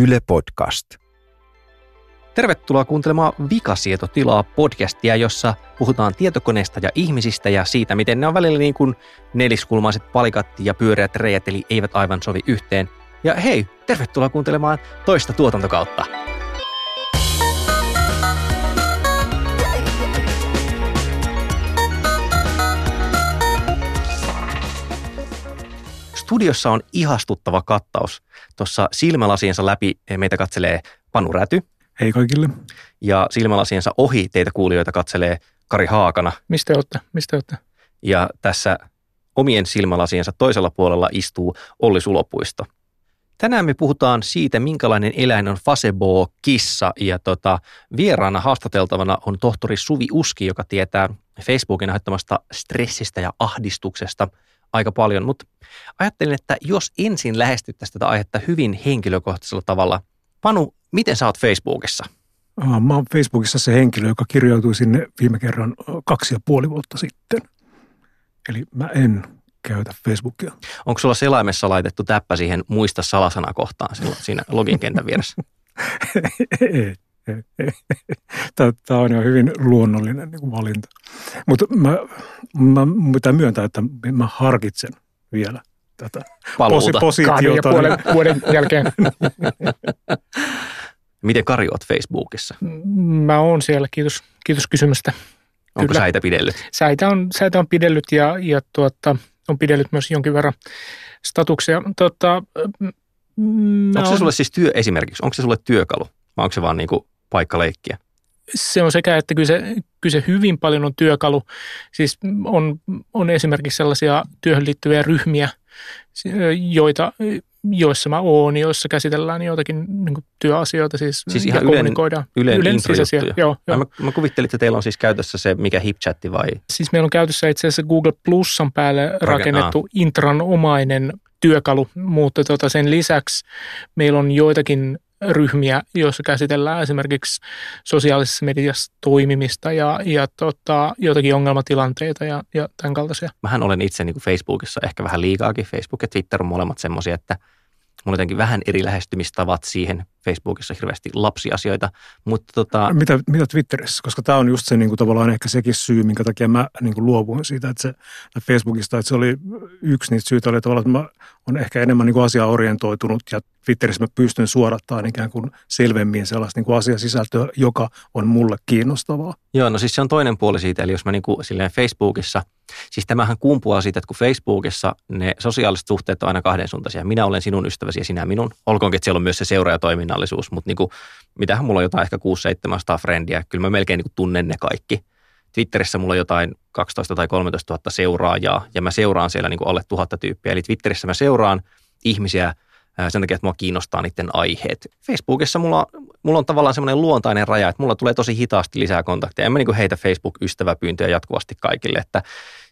Yle Podcast. Tervetuloa kuuntelemaan Vikasietotilaa podcastia, jossa puhutaan tietokoneista ja ihmisistä ja siitä, miten ne on välillä niin kuin neliskulmaiset palikat ja pyöreät reijät, eli eivät aivan sovi yhteen. Ja hei, tervetuloa kuuntelemaan toista tuotantokautta. Studiossa on ihastuttava kattaus. Tuossa silmälasiensa läpi meitä katselee Panu Räty. Hei kaikille. Ja silmälasiensa ohi teitä kuulijoita katselee Kari Haakana. Mistä olette? Mistä olette? Ja tässä omien silmälasiensa toisella puolella istuu Olli Sulopuisto. Tänään me puhutaan siitä, minkälainen eläin on Fasebo-kissa ja tota, vieraana haastateltavana on tohtori Suvi Uski, joka tietää Facebookin aiheuttamasta stressistä ja ahdistuksesta – aika paljon, mutta ajattelin, että jos ensin lähestyttäisiin tätä aihetta hyvin henkilökohtaisella tavalla. Panu, miten sä oot Facebookissa? Mä oon Facebookissa se henkilö, joka kirjautui sinne viime kerran kaksi ja puoli vuotta sitten. Eli mä en käytä Facebookia. Onko sulla selaimessa laitettu täppä siihen muista salasana kohtaan siinä login kentän vieressä? ei, Tämä on jo hyvin luonnollinen niin kuin valinta. Mutta mä, mä myöntää, että mä harkitsen vielä tätä Paluuta. posi- positiota. ja puolen vuoden jälkeen. Miten Kari oot Facebookissa? Mä oon siellä, kiitos, kiitos kysymästä. Onko Kyllä. säitä pidellyt? Säitä on, säitä on pidellyt ja, ja tuota, on pidellyt myös jonkin verran statuksia. Tuota, mm, Onko se on- sulle siis työ esimerkiksi? Onko se sulle työkalu vai onko se vaan niinku paikka leikkiä? se on sekä, että kyllä se, kyllä se hyvin paljon on työkalu. Siis on, on esimerkiksi sellaisia työhön liittyviä ryhmiä, joita, joissa mä oon, joissa käsitellään joitakin niin kuin työasioita siis, Siis ja ihan Ylen- kommunikoidaan. Ylen, Ylen sisäisiä, joo, joo. Mä, mä kuvittelin, että teillä on siis käytössä se, mikä HipChatti vai? Siis meillä on käytössä itse asiassa Google Plusan päälle rakennettu intranomainen työkalu, mutta tota sen lisäksi meillä on joitakin ryhmiä, joissa käsitellään esimerkiksi sosiaalisessa mediassa toimimista ja, ja tota, joitakin ongelmatilanteita ja, ja tämän kaltaisia. Mähän olen itse niin kuin Facebookissa ehkä vähän liikaakin. Facebook ja Twitter on molemmat semmoisia, että mulla on jotenkin vähän eri lähestymistavat siihen. Facebookissa hirveästi lapsiasioita, mutta tota, Mitä, mitä Twitterissä? Koska tämä on just se niin kuin tavallaan ehkä sekin syy, minkä takia mä niin kuin luovuin siitä, että se Facebookista, että se oli yksi niitä syitä, oli tavallaan, että mä on ehkä enemmän niin kuin asiaorientoitunut ja Twitterissä mä pystyn suorattamaan ikään kuin selvemmin sellaista niin kuin asiasisältöä, joka on mulle kiinnostavaa. Joo, no siis se on toinen puoli siitä, eli jos mä niinku silleen Facebookissa, siis tämähän kumpuaa siitä, että kun Facebookissa ne sosiaaliset suhteet on aina kahden suuntaisia. Minä olen sinun ystäväsi ja sinä minun. Olkoonkin, että siellä on myös se seuraajatoiminnallisuus, mutta niinku, mitähän mulla on jotain ehkä 6-700 frendiä. Kyllä mä melkein niinku tunnen ne kaikki. Twitterissä mulla on jotain 12 tai 13 000 seuraajaa ja mä seuraan siellä niinku alle tuhatta tyyppiä. Eli Twitterissä mä seuraan ihmisiä sen takia, että mua kiinnostaa niiden aiheet. Facebookissa mulla, mulla on tavallaan semmoinen luontainen raja, että mulla tulee tosi hitaasti lisää kontakteja. En mä niinku heitä Facebook-ystäväpyyntöjä jatkuvasti kaikille, että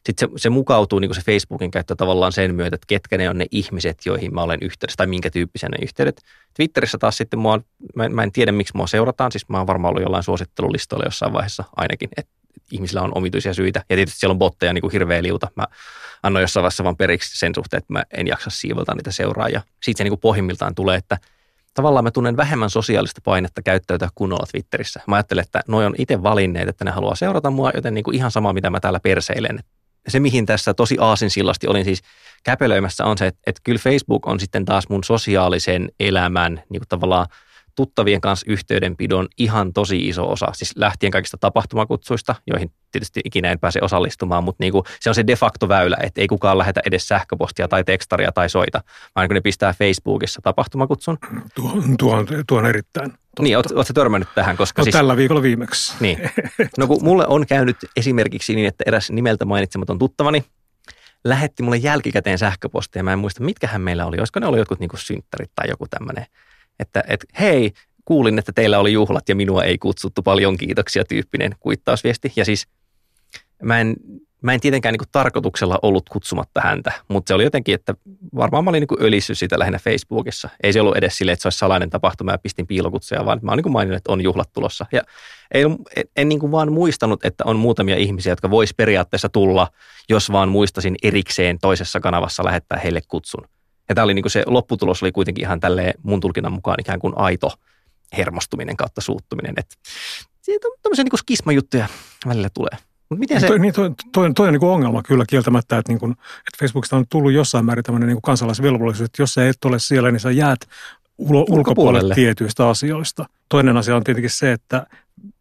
sitten se, se mukautuu niinku se Facebookin käyttö tavallaan sen myötä, että ketkä ne on ne ihmiset, joihin mä olen yhteydessä tai minkä tyyppisiä ne yhteydet. Twitterissä taas sitten mua, mä, en- mä en tiedä miksi mua seurataan, siis mä oon varmaan ollut jollain suosittelulistoilla jossain vaiheessa ainakin, että ihmisillä on omituisia syitä. Ja tietysti siellä on botteja niin kuin hirveä liuta. Mä annoin jossain vaiheessa vaan periksi sen suhteen, että mä en jaksa siivota niitä seuraajia. Siitä se niin kuin pohjimmiltaan tulee, että tavallaan mä tunnen vähemmän sosiaalista painetta käyttäytyä kunnolla Twitterissä. Mä ajattelen, että noi on itse valinneet, että ne haluaa seurata mua, joten niin kuin ihan sama, mitä mä täällä perseilen. Se, mihin tässä tosi aasinsillasti olin siis käpelöimässä, on se, että, että kyllä Facebook on sitten taas mun sosiaalisen elämän niin kuin tavallaan tuttavien kanssa yhteydenpidon ihan tosi iso osa. Siis lähtien kaikista tapahtumakutsuista, joihin tietysti ikinä en pääse osallistumaan, mutta niin kuin se on se de facto väylä, että ei kukaan lähetä edes sähköpostia tai tekstaria tai soita, vaan kun ne pistää Facebookissa tapahtumakutsun. Tuo, tuo, on, tuo on erittäin totta. Niin, oot, oot sä törmännyt tähän, koska no, siis... tällä viikolla viimeksi. Niin. No kun mulle on käynyt esimerkiksi niin, että eräs nimeltä mainitsematon tuttavani lähetti mulle jälkikäteen sähköpostia. Mä en muista, mitkähän meillä oli. Olisiko ne oli jotkut niin synttärit tai joku tämmöinen. Että et, hei, kuulin, että teillä oli juhlat ja minua ei kutsuttu. Paljon kiitoksia tyyppinen kuittausviesti. Ja siis mä en, mä en tietenkään niin tarkoituksella ollut kutsumatta häntä, mutta se oli jotenkin, että varmaan mä olin niin ölissyt sitä lähinnä Facebookissa. Ei se ollut edes silleen, että se olisi salainen tapahtuma ja pistin piilokutsuja, vaan mä oon niin maininnut, että on juhlat tulossa. Ja ei, en niin kuin vaan muistanut, että on muutamia ihmisiä, jotka vois periaatteessa tulla, jos vaan muistasin erikseen toisessa kanavassa lähettää heille kutsun. Ja tämä oli niin kuin se lopputulos oli kuitenkin ihan tälleen mun tulkinnan mukaan ikään kuin aito hermostuminen kautta suuttuminen. Että tämmöisiä niin skismajuttuja välillä tulee. Mutta miten se... Toi, niin, toi, toi, toi on niin ongelma kyllä kieltämättä, että, niin kuin, että Facebookista on tullut jossain määrin tämmöinen niin kansalaisvelvollisuus, että jos sä et ole siellä, niin sä jäät ulo, ulkopuolelle tietyistä asioista. Toinen asia on tietenkin se, että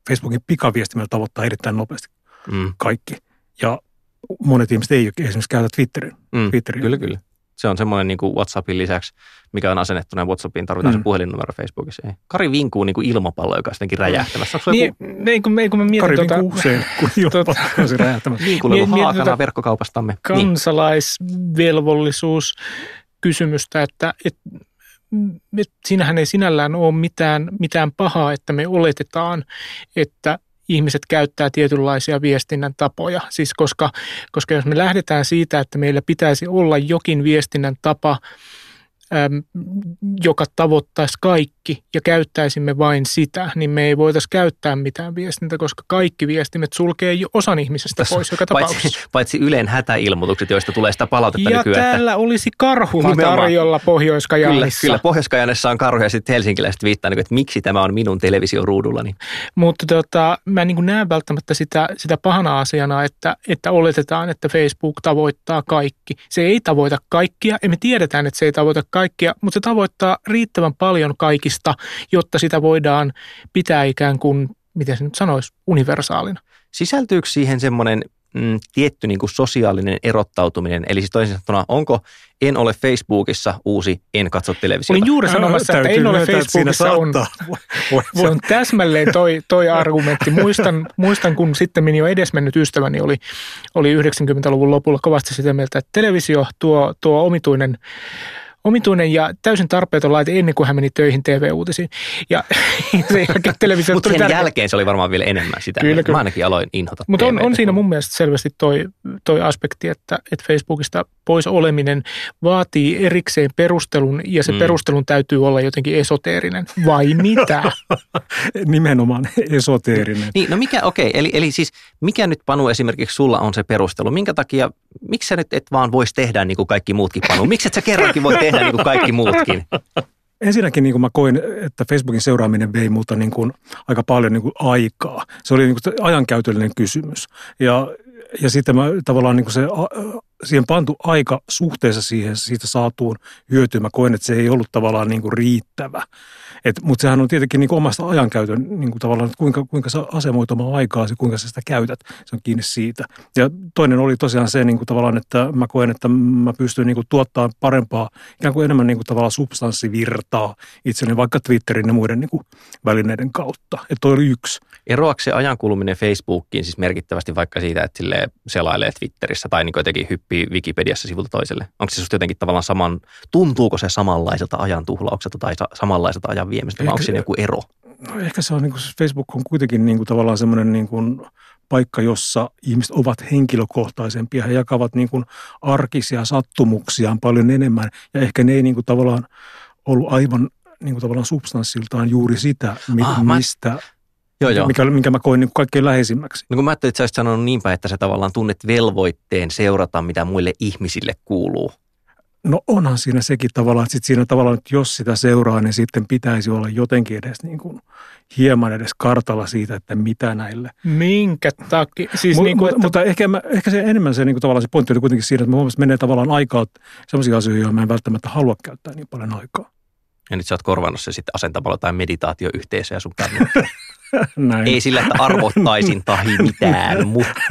Facebookin pikaviestimellä tavoittaa erittäin nopeasti mm. kaikki. Ja monet ihmiset ei esimerkiksi käytä Twitterin. Mm, Twitterin. Kyllä, kyllä se on semmoinen niin kuin WhatsAppin lisäksi, mikä on asennettuna WhatsAppiin, tarvitaan mm. se puhelinnumero Facebookissa. Ei. Kari vinkuu niin kuin ilmapallo, joka on jotenkin räjähtämässä. Onko niin, joku... niin, kun, me, kun mä mietin Kari tuota, vinkuu usein, kun ilmapallo on räjähtämässä. Niin kuin ollut haakana tuota verkkokaupastamme. Kansalaisvelvollisuus kysymystä, että, että et siinähän ei sinällään ole mitään, mitään pahaa, että me oletetaan, että ihmiset käyttää tietynlaisia viestinnän tapoja. Siis koska, koska jos me lähdetään siitä, että meillä pitäisi olla jokin viestinnän tapa, joka tavoittaisi kaikki ja käyttäisimme vain sitä, niin me ei voitaisiin käyttää mitään viestintä, koska kaikki viestimet sulkee jo osan ihmisestä Tässä, pois joka tapauksessa. Paitsi, paitsi Ylen hätäilmoitukset, joista tulee sitä palautetta ja nykyään. Ja täällä että... olisi karhua tarjolla pohjois Kyllä, kyllä pohjois on karhu ja sitten helsinkiläiset viittaa, niin että miksi tämä on minun televisioruudullani. Mutta tota, mä en niin näe välttämättä sitä, sitä pahana asiana, että, että oletetaan, että Facebook tavoittaa kaikki. Se ei tavoita kaikkia ja me tiedetään, että se ei tavoita kaikkia, mutta se tavoittaa riittävän paljon kaikista, jotta sitä voidaan pitää ikään kuin, miten se nyt sanoisi, universaalina. Sisältyykö siihen semmoinen mm, tietty niin kuin sosiaalinen erottautuminen? Eli siis toisin sanottuna, onko en ole Facebookissa uusi, en katso televisiota? Olin juuri sanomassa, että en ole Facebookissa on. Se on täsmälleen toi, toi argumentti. Muistan, muistan, kun sitten meni jo edesmennyt ystäväni oli, oli 90-luvun lopulla kovasti sitä mieltä, että televisio tuo, tuo omituinen omituinen ja täysin tarpeeton laite ennen kuin hän meni töihin TV-uutisiin. Ja sen jälkeen televisio Mutta sen tärkeä. jälkeen se oli varmaan vielä enemmän sitä. Kyllä, kyllä. Mä ainakin aloin inhota Mutta on, on siinä mun mielestä selvästi toi, toi aspekti, että, että Facebookista pois oleminen vaatii erikseen perustelun ja se mm. perustelun täytyy olla jotenkin esoteerinen. Vai mitä? Nimenomaan esoteerinen. Niin, no mikä, okei, okay, eli, eli siis mikä nyt Panu esimerkiksi sulla on se perustelu? Minkä takia, miksi sä nyt et vaan voisi tehdä niin kuin kaikki muutkin Panu? Miksi et sä kerrankin voi tehdä niin kuin kaikki muutkin? Ensinnäkin niin kuin mä koin, että Facebookin seuraaminen vei multa niin kuin aika paljon niin kuin aikaa. Se oli niin kuin ajankäytöllinen kysymys. Ja, ja sitten mä tavallaan niin kuin se, siihen pantu aika suhteessa siihen siitä saatuun hyötyyn. Mä koen, että se ei ollut tavallaan niin kuin riittävä. Mutta sehän on tietenkin niin kuin omasta ajankäytön niin kuin tavallaan, että kuinka, kuinka sä asemoit omaa aikaa, kuinka sä sitä käytät. Se on kiinni siitä. Ja toinen oli tosiaan se niin kuin tavallaan, että mä koen, että mä pystyn niin kuin tuottaa parempaa, ikään kuin enemmän niin kuin tavallaan substanssivirtaa itselleni vaikka Twitterin ja muiden niin kuin välineiden kautta. Että toi oli yksi. Eroako se ajankuluminen Facebookiin siis merkittävästi vaikka siitä, että selailee Twitterissä tai niin jotenkin hyppii Wikipediassa sivulta toiselle? Onko se jotenkin tavallaan saman, tuntuuko se samanlaiselta ajan tuhlaukselta tai samanlaiselta ajan viemistä, vai onko siinä joku ero? No ehkä se on, niin kuin, Facebook on kuitenkin niin kuin, tavallaan semmoinen niin kuin, paikka, jossa ihmiset ovat henkilökohtaisempia. He jakavat niin kuin, arkisia sattumuksiaan paljon enemmän ja ehkä ne ei niin kuin, tavallaan ollut aivan niin kuin, tavallaan substanssiltaan juuri sitä, mi- ah, mistä... Mä... Joo, joo. Mikä, minkä mä koin niin kaikkein läheisimmäksi. No kun mä ajattelin, että sä olisit sanonut niinpä, että sä tavallaan tunnet velvoitteen seurata, mitä muille ihmisille kuuluu. No onhan siinä sekin tavallaan, että sit siinä tavallaan, että jos sitä seuraa, niin sitten pitäisi olla jotenkin edes niin kuin hieman edes kartalla siitä, että mitä näille. Minkä takia? Siis M- niin kuin, että... Mutta ehkä, mä, ehkä se enemmän se, niin kuin tavallaan se pointti oli kuitenkin siinä, että mä että menee tavallaan aikaa sellaisia asioita, joihin mä en välttämättä halua käyttää niin paljon aikaa. Ja nyt sä oot korvannut se sitten asentamalla tai meditaatioyhteisöä sun Näin. Ei sillä, että arvottaisin tai mitään, mutta...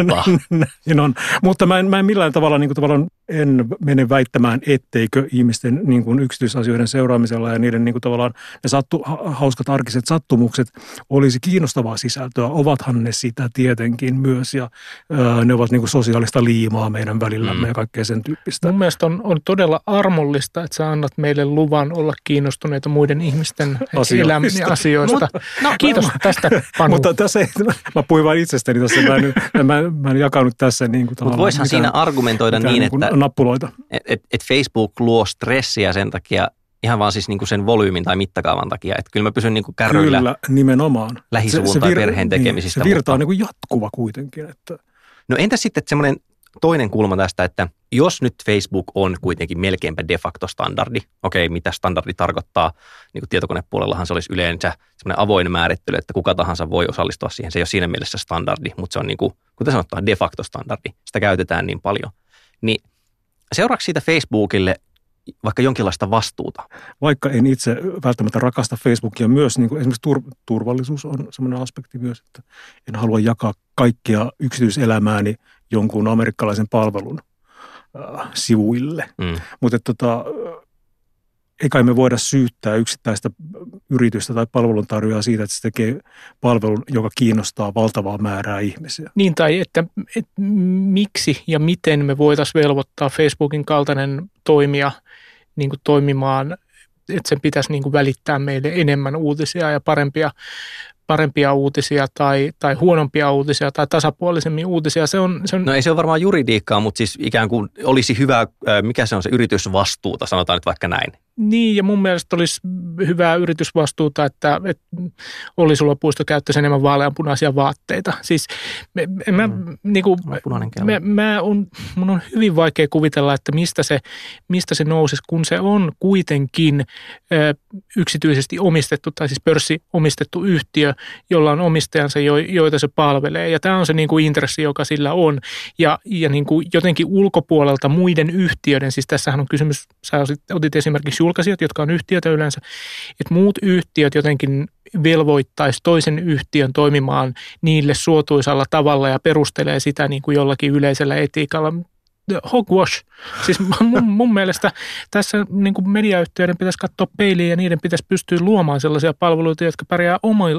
Näin on. Mutta mä en, mä en millään tavalla, niin kuin, tavallaan en mene väittämään, etteikö ihmisten niin kuin yksityisasioiden seuraamisella ja niiden niin kuin, tavallaan ne sattu, hauskat arkiset sattumukset olisi kiinnostavaa sisältöä. Ovathan ne sitä tietenkin myös ja ää, ne ovat niin kuin sosiaalista liimaa meidän välillämme mm. ja kaikkea sen tyyppistä. Mun mielestä on, on todella armollista, että sä annat meille luvan olla kiinnostuneita muiden ihmisten elämistä asioista. Mut, no, Kiitos no, tästä, Panu. Mutta tässä ei, mä puhuin vain itsestäni tässä, mä en, mä, mä en jakanut tässä niin kuin Mutta voisihan siinä argumentoida niin, niin että nappuloita. Et, et, et Facebook luo stressiä sen takia, ihan vaan siis niinku sen volyymin tai mittakaavan takia. Että kyllä mä pysyn niinku kärryillä kyllä, nimenomaan. lähisuvun se, se vir, tai perheen niin, tekemisissä. Niin, se virta on niinku jatkuva kuitenkin. Että. No entä sitten semmoinen toinen kulma tästä, että jos nyt Facebook on kuitenkin melkeinpä de facto standardi, okei, mitä standardi tarkoittaa, niin kuin tietokonepuolellahan se olisi yleensä semmoinen avoin määrittely, että kuka tahansa voi osallistua siihen. Se ei ole siinä mielessä standardi, mutta se on niin kuin, kuten sanotaan, de facto standardi. Sitä käytetään niin paljon. Niin seuraavaksi siitä Facebookille vaikka jonkinlaista vastuuta? Vaikka en itse välttämättä rakasta Facebookia myös, niin kuin esimerkiksi tur- turvallisuus on sellainen aspekti myös, että en halua jakaa kaikkia yksityiselämääni jonkun amerikkalaisen palvelun äh, sivuille. Mm. Mutta tota, eikä me voida syyttää yksittäistä yritystä tai palveluntarjoajaa siitä, että se tekee palvelun, joka kiinnostaa valtavaa määrää ihmisiä. Niin, tai että, että miksi ja miten me voitaisiin velvoittaa Facebookin kaltainen toimija niin kuin toimimaan, että sen pitäisi niin kuin välittää meille enemmän uutisia ja parempia parempia uutisia tai, tai huonompia uutisia tai tasapuolisemmin uutisia. Se on, se on... No ei se ole varmaan juridiikkaa, mutta siis ikään kuin olisi hyvä, mikä se on se yritysvastuuta, sanotaan nyt vaikka näin. Niin, ja mun mielestä olisi hyvää yritysvastuuta, että, että puisto käyttäisi enemmän vaaleanpunaisia vaatteita. Siis me, mä, mm. niinku, mä, mä on, mun on hyvin vaikea kuvitella, että mistä se, mistä se nousisi, kun se on kuitenkin ö, yksityisesti omistettu, tai siis pörssiomistettu yhtiö, jolla on omistajansa, jo, joita se palvelee. Ja tämä on se niinku intressi, joka sillä on. Ja, ja niinku jotenkin ulkopuolelta muiden yhtiöiden, siis tässähän on kysymys, sä otit esimerkiksi julkaisijat, jotka on yhtiötä yleensä, että muut yhtiöt jotenkin velvoittaisi toisen yhtiön toimimaan niille suotuisalla tavalla ja perustelee sitä niin kuin jollakin yleisellä etiikalla. Hogwash. Siis mun, mun mielestä tässä niin kuin mediayhtiöiden pitäisi katsoa peiliin ja niiden pitäisi pystyä luomaan sellaisia palveluita, jotka pärjää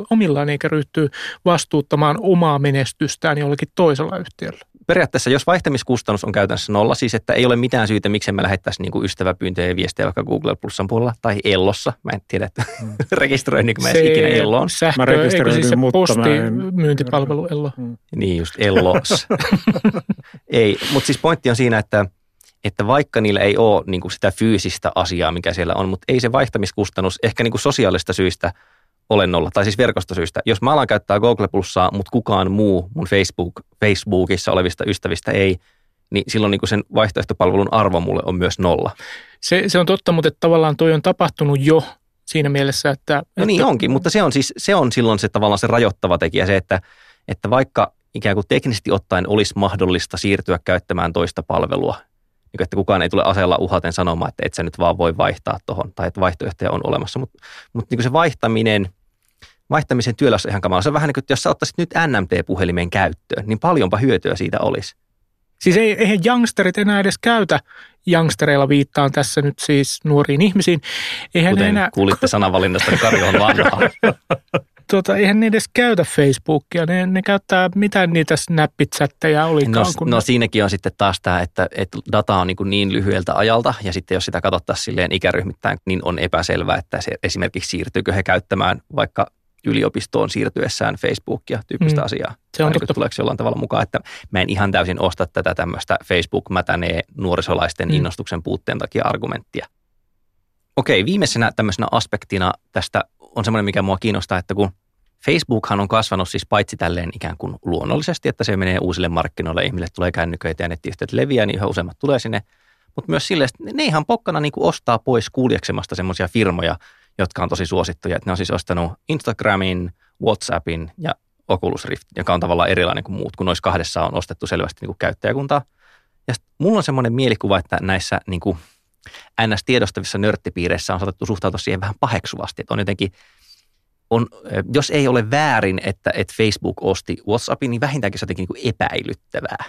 omillaan eikä ryhtyy vastuuttamaan omaa menestystään jollakin toisella yhtiöllä periaatteessa, jos vaihtamiskustannus on käytännössä nolla, siis että ei ole mitään syytä, miksi me lähettäisiin niin ystäväpyyntöjä ja viestejä vaikka Google Plusan puolella tai Ellossa. Mä en tiedä, että mm. rekisteröinkö mä edes ikinä Elloon. Sähkö, mä rekisteröin, siis se postimyyntipalvelu Ello? Mm. Niin just, Ellos. ei, mutta siis pointti on siinä, että että vaikka niillä ei ole niin kuin sitä fyysistä asiaa, mikä siellä on, mutta ei se vaihtamiskustannus ehkä niin kuin sosiaalista syistä – olennolla, tai siis verkostosyistä. Jos mä alan käyttää Google Plusaa, mutta kukaan muu mun Facebook, Facebookissa olevista ystävistä ei, niin silloin niin kuin sen vaihtoehtopalvelun arvo mulle on myös nolla. Se, se on totta, mutta että tavallaan toi on tapahtunut jo siinä mielessä, että... No niin että, onkin, mutta se on siis se on silloin se tavallaan se rajoittava tekijä, se, että, että vaikka ikään kuin teknisesti ottaen olisi mahdollista siirtyä käyttämään toista palvelua, niin että kukaan ei tule aseella uhaten sanomaan, että et sä nyt vaan voi vaihtaa tuohon, tai että vaihtoehtoja on olemassa, mutta, mutta niin se vaihtaminen – vaihtamisen työllä olisi ihan kamala. Se on vähän niin kuin, että jos sä ottaisit nyt NMT-puhelimen käyttöön, niin paljonpa hyötyä siitä olisi. Siis ei, eihän youngsterit enää edes käytä, youngstereilla viittaan tässä nyt siis nuoriin ihmisiin. Eihän Kuten enää... kuulitte sananvalinnasta, että Kari on vanha. tota, eihän ne edes käytä Facebookia, ne, ne käyttää mitä niitä snappichatteja olikaan. No, kun no ne... siinäkin on sitten taas tämä, että, että data on niin, niin lyhyeltä ajalta ja sitten jos sitä katsottaisiin silleen ikäryhmittäin, niin on epäselvää, että se esimerkiksi siirtyykö he käyttämään vaikka yliopistoon siirtyessään Facebookia tyyppistä mm. asiaa. Se on totta. Tuleeko jollain tavalla mukaan, että mä en ihan täysin osta tätä tämmöistä Facebook mätänee nuorisolaisten mm. innostuksen puutteen takia argumenttia. Okei, viimeisenä tämmöisenä aspektina tästä on semmoinen, mikä mua kiinnostaa, että kun Facebookhan on kasvanut siis paitsi tälleen ikään kuin luonnollisesti, että se menee uusille markkinoille, ihmisille tulee kännyköitä ja nettiyhteydet leviää, niin yhä useammat tulee sinne. Mutta myös silleen, että ne ihan pokkana niin kuin ostaa pois kuulieksemasta semmoisia firmoja, jotka on tosi suosittuja. ne on siis ostanut Instagramin, Whatsappin ja Oculus Rift, joka on tavallaan erilainen kuin muut, kun noissa kahdessa on ostettu selvästi niin kuin käyttäjäkuntaa. Ja mulla on semmoinen mielikuva, että näissä niin kuin NS-tiedostavissa nörttipiireissä on saatettu suhtautua siihen vähän paheksuvasti, että on jotenkin on, jos ei ole väärin, että, että Facebook osti WhatsAppin, niin vähintäänkin se on jotenkin niin epäilyttävää.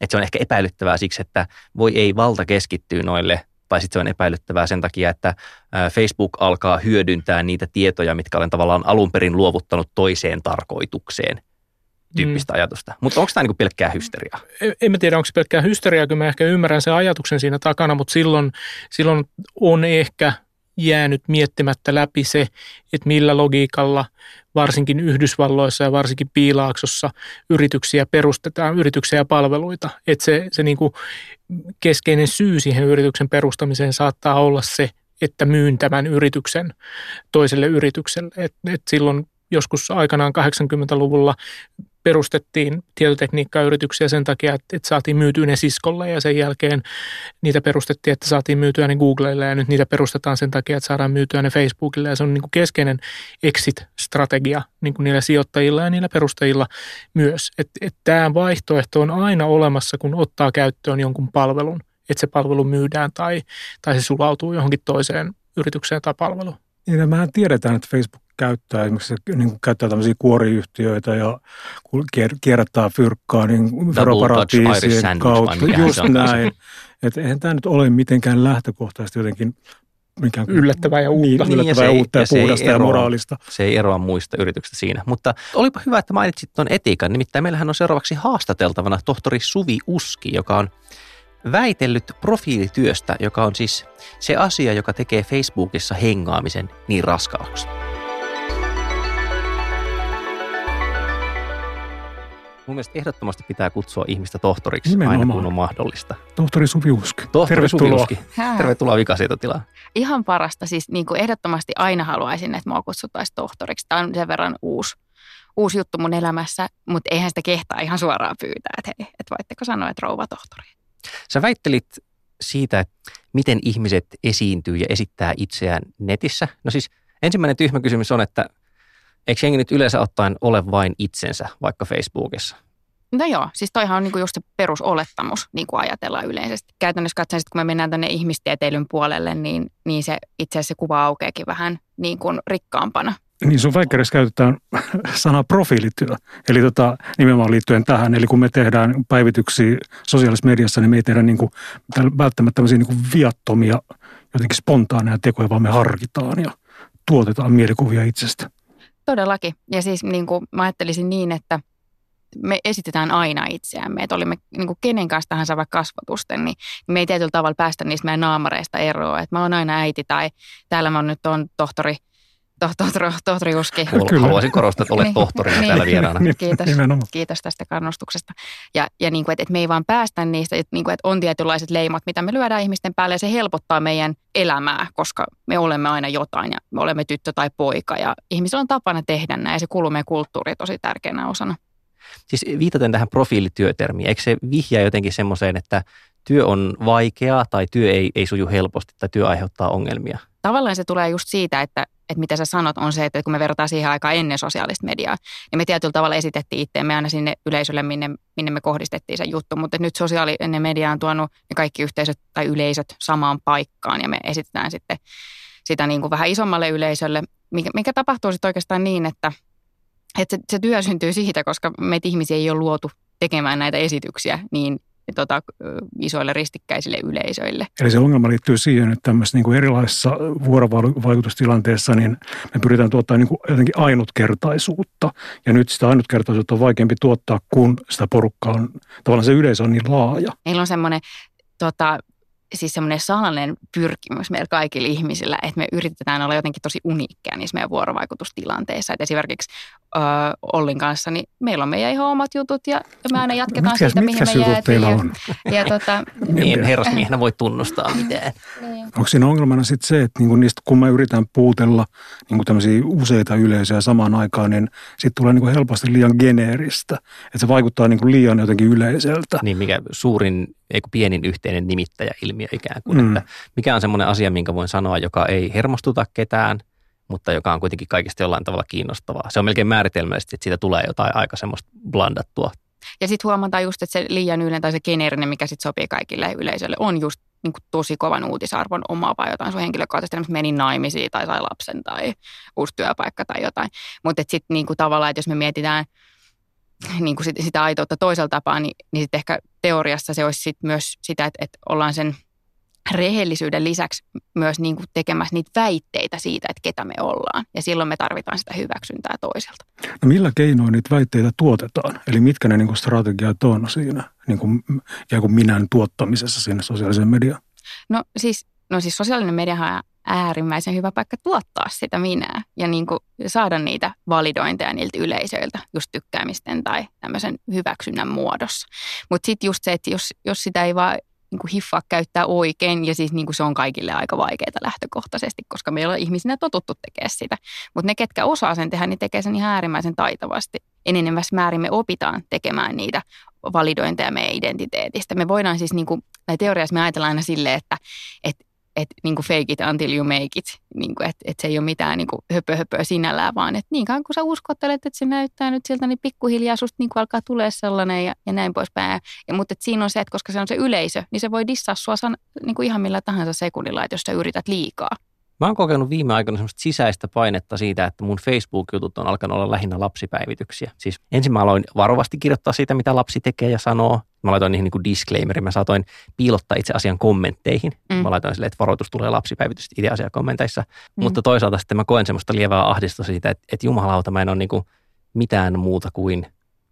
Että se on ehkä epäilyttävää siksi, että voi ei valta keskittyä noille tai sitten se on epäilyttävää sen takia, että Facebook alkaa hyödyntää niitä tietoja, mitkä olen tavallaan alun perin luovuttanut toiseen tarkoitukseen tyyppistä mm. ajatusta. Mutta onko tämä niinku pelkkää hysteriaa? En mä tiedä, onko se pelkkää hysteriaa, kun mä ehkä ymmärrän sen ajatuksen siinä takana, mutta silloin, silloin on ehkä jäänyt miettimättä läpi se, että millä logiikalla varsinkin Yhdysvalloissa ja varsinkin Piilaaksossa yrityksiä perustetaan, yrityksiä ja palveluita. Että se, se niin kuin keskeinen syy siihen yrityksen perustamiseen saattaa olla se, että myyn tämän yrityksen toiselle yritykselle. Et, et silloin joskus aikanaan 80-luvulla perustettiin tietotekniikkayrityksiä sen takia, että, että saatiin myytyä ne siskolle ja sen jälkeen niitä perustettiin, että saatiin myytyä ne Googlelle ja nyt niitä perustetaan sen takia, että saadaan myytyä ne Facebookille ja se on niin kuin keskeinen exit-strategia niin kuin niillä sijoittajilla ja niillä perustajilla myös. Että, että tämä vaihtoehto on aina olemassa, kun ottaa käyttöön jonkun palvelun, että se palvelu myydään tai, tai se sulautuu johonkin toiseen yritykseen tai palveluun. Niin, mehän tiedetään, että Facebook käyttää esimerkiksi niin kuin käyttää tämmöisiä kuoriyhtiöitä ja kierrättää fyrkkaa niin veroparatiisien kautta. Just näin. Että eihän tämä nyt ole mitenkään lähtökohtaisesti jotenkin mikään yllättävää ja uutta. Niin, yllättävää ja, ja uutta ja, ja puhdasta ja eroa, moraalista. Se ei eroa muista yrityksistä siinä. Mutta olipa hyvä, että mainitsit tuon etiikan. Nimittäin meillähän on seuraavaksi haastateltavana tohtori Suvi Uski, joka on väitellyt profiilityöstä, joka on siis se asia, joka tekee Facebookissa hengaamisen niin raskaaksi. Mun mielestä ehdottomasti pitää kutsua ihmistä tohtoriksi Nimenomaan. aina kun on mahdollista. Tohtori Suviuski. Tohtori Tervetuloa. Suviuski. Tervetuloa vikasietotilaan. Ihan parasta. Siis niin kuin ehdottomasti aina haluaisin, että mua kutsuttaisiin tohtoriksi. Tämä on sen verran uusi, uusi juttu mun elämässä, mutta eihän sitä kehtaa ihan suoraan pyytää, että hei, että voitteko sanoa, että rouva tohtori. Sä väittelit siitä, että miten ihmiset esiintyy ja esittää itseään netissä. No siis ensimmäinen tyhmä kysymys on, että eikö jengi nyt yleensä ottaen ole vain itsensä vaikka Facebookissa? No joo, siis toihan on niinku just se perusolettamus, niin kuin ajatellaan yleisesti. Käytännössä katsoen, kun me mennään tänne ihmistieteilyn puolelle, niin, niin se itse asiassa se kuva aukeakin vähän niin kuin rikkaampana. Niin sun väikkärissä käytetään sanaa profiilityö, eli tota, nimenomaan liittyen tähän. Eli kun me tehdään päivityksiä sosiaalisessa mediassa, niin me ei tehdä niin kuin, välttämättä tämmöisiä niin kuin viattomia, jotenkin spontaaneja tekoja, vaan me harkitaan ja tuotetaan mielikuvia itsestä. Todellakin. Ja siis niin kuin mä ajattelisin niin, että me esitetään aina itseämme, että olimme niin kuin kenen kanssa tahansa vaikka kasvatusten, niin me ei tietyllä tavalla päästä niistä meidän naamareista eroa. Että mä oon aina äiti tai täällä mä nyt on tohtori tohtori, tohtori Juski. Kyllä. Haluaisin korostaa, että olet niin, tohtori niin, täällä vieraana. Niin, kiitos, kiitos tästä kannustuksesta. Ja, ja niin kuin, että, että me ei vaan päästä niistä, että, niin kuin, että on tietynlaiset leimat, mitä me lyödään ihmisten päälle ja se helpottaa meidän elämää, koska me olemme aina jotain ja me olemme tyttö tai poika ja ihmisillä on tapana tehdä näin ja se kuuluu meidän kulttuuriin tosi tärkeänä osana. Siis viitaten tähän profiilityötermiin, eikö se vihjaa jotenkin semmoiseen, että työ on vaikeaa tai työ ei, ei suju helposti tai työ aiheuttaa ongelmia? Tavallaan se tulee just siitä, että että mitä sä sanot, on se, että kun me verrataan siihen aikaan ennen sosiaalista mediaa, niin me tietyllä tavalla esitettiin itseämme aina sinne yleisölle, minne, minne me kohdistettiin se juttu. Mutta nyt sosiaalinen media on tuonut ne kaikki yhteisöt tai yleisöt samaan paikkaan ja me esitetään sitten sitä niin kuin vähän isommalle yleisölle, mikä, mikä tapahtuu sitten oikeastaan niin, että, että se, se työ syntyy siitä, koska meitä ihmisiä ei ole luotu tekemään näitä esityksiä niin tota, isoille ristikkäisille yleisöille. Eli se ongelma liittyy siihen, että tämmöisessä niin kuin erilaisissa vuorovaikutustilanteissa niin me pyritään tuottaa niin kuin jotenkin ainutkertaisuutta. Ja nyt sitä ainutkertaisuutta on vaikeampi tuottaa, kun sitä porukkaa on, tavallaan se yleisö on niin laaja. Meillä on semmoinen tota, siis semmoinen salainen pyrkimys meillä kaikilla ihmisillä, että me yritetään olla jotenkin tosi uniikkeja niissä meidän vuorovaikutustilanteissa. Että esimerkiksi ö, Ollin kanssa, niin meillä on meidän ihan omat jutut ja, ja me aina jatketaan mitkäs, siitä, mihin me jäätiin. Ja, on? Ja, tota, niin, herrasmiehenä voi tunnustaa mitään. Niin. Onko siinä ongelmana sitten se, että niinku niistä, kun me yritän puutella niinku tämmöisiä useita yleisöjä samaan aikaan, niin sitten tulee niinku helposti liian geneeristä. Että se vaikuttaa niinku liian jotenkin yleiseltä. Niin, mikä suurin, ei pienin yhteinen nimittäjä ilmiö ikään kuin. Mm. Että mikä on semmoinen asia, minkä voin sanoa, joka ei hermostuta ketään – mutta joka on kuitenkin kaikista jollain tavalla kiinnostavaa. Se on melkein määritelmällisesti, että siitä tulee jotain aika semmoista blandattua. Ja sitten huomataan just, että se liian yleinen tai se geneerinen, mikä sitten sopii kaikille yleisöille, on just niin kuin tosi kovan uutisarvon omaava jotain sun henkilökohtaisesti, että meni naimisiin tai sai lapsen tai uusi työpaikka tai jotain. Mutta sitten niin kuin tavallaan, että jos me mietitään niin kuin sit, sitä aitoutta toisella tapaa, niin, niin sitten ehkä teoriassa se olisi sit myös sitä, että, että ollaan sen rehellisyyden lisäksi myös niin kuin tekemässä niitä väitteitä siitä, että ketä me ollaan. Ja silloin me tarvitaan sitä hyväksyntää toiselta. No millä keinoin niitä väitteitä tuotetaan? Eli mitkä ne niin kuin strategiat on siinä niin kuin, ja kuin minän tuottamisessa sinne sosiaaliseen mediaan? No siis, no siis sosiaalinen media on äärimmäisen hyvä paikka tuottaa sitä minää ja niin kuin saada niitä validointeja niiltä yleisöiltä just tykkäämisten tai tämmöisen hyväksynnän muodossa. Mutta sitten just se, että jos, jos sitä ei vaan niin kuin hiffaa käyttää oikein ja siis niin kuin se on kaikille aika vaikeaa lähtökohtaisesti, koska meillä on ihmisinä totuttu tekemään sitä. Mutta ne, ketkä osaa sen tehdä, niin tekee sen ihan äärimmäisen taitavasti. Enenevässä määrin me opitaan tekemään niitä validointeja meidän identiteetistä. Me voidaan siis, niin kuin, tai teoriassa me ajatellaan aina silleen, että, että että niin fake it until you make it, niin kuin, että, että se ei ole mitään niin kuin höpö, höpö sinällään, vaan että niin kauan kun sä uskottelet, että se näyttää nyt siltä, niin pikkuhiljaa susta niin kuin alkaa tulee sellainen ja, ja näin poispäin. Ja, mutta että siinä on se, että koska se on se yleisö, niin se voi dissaa sua san, niin kuin ihan millä tahansa sekunnilla, että jos sä yrität liikaa. Mä oon kokenut viime aikoina semmoista sisäistä painetta siitä, että mun Facebook-jutut on alkanut olla lähinnä lapsipäivityksiä. Siis ensin mä aloin varovasti kirjoittaa siitä, mitä lapsi tekee ja sanoo. Mä laitoin niihin niin disclaimerin. Mä saatoin piilottaa itse asian kommentteihin. Mm. Mä laitoin sille, että varoitus tulee lapsipäivitys itse asian kommenteissa. Mm. Mutta toisaalta sitten mä koen semmoista lievää ahdistusta siitä, että, että jumalauta mä en ole niin kuin mitään muuta kuin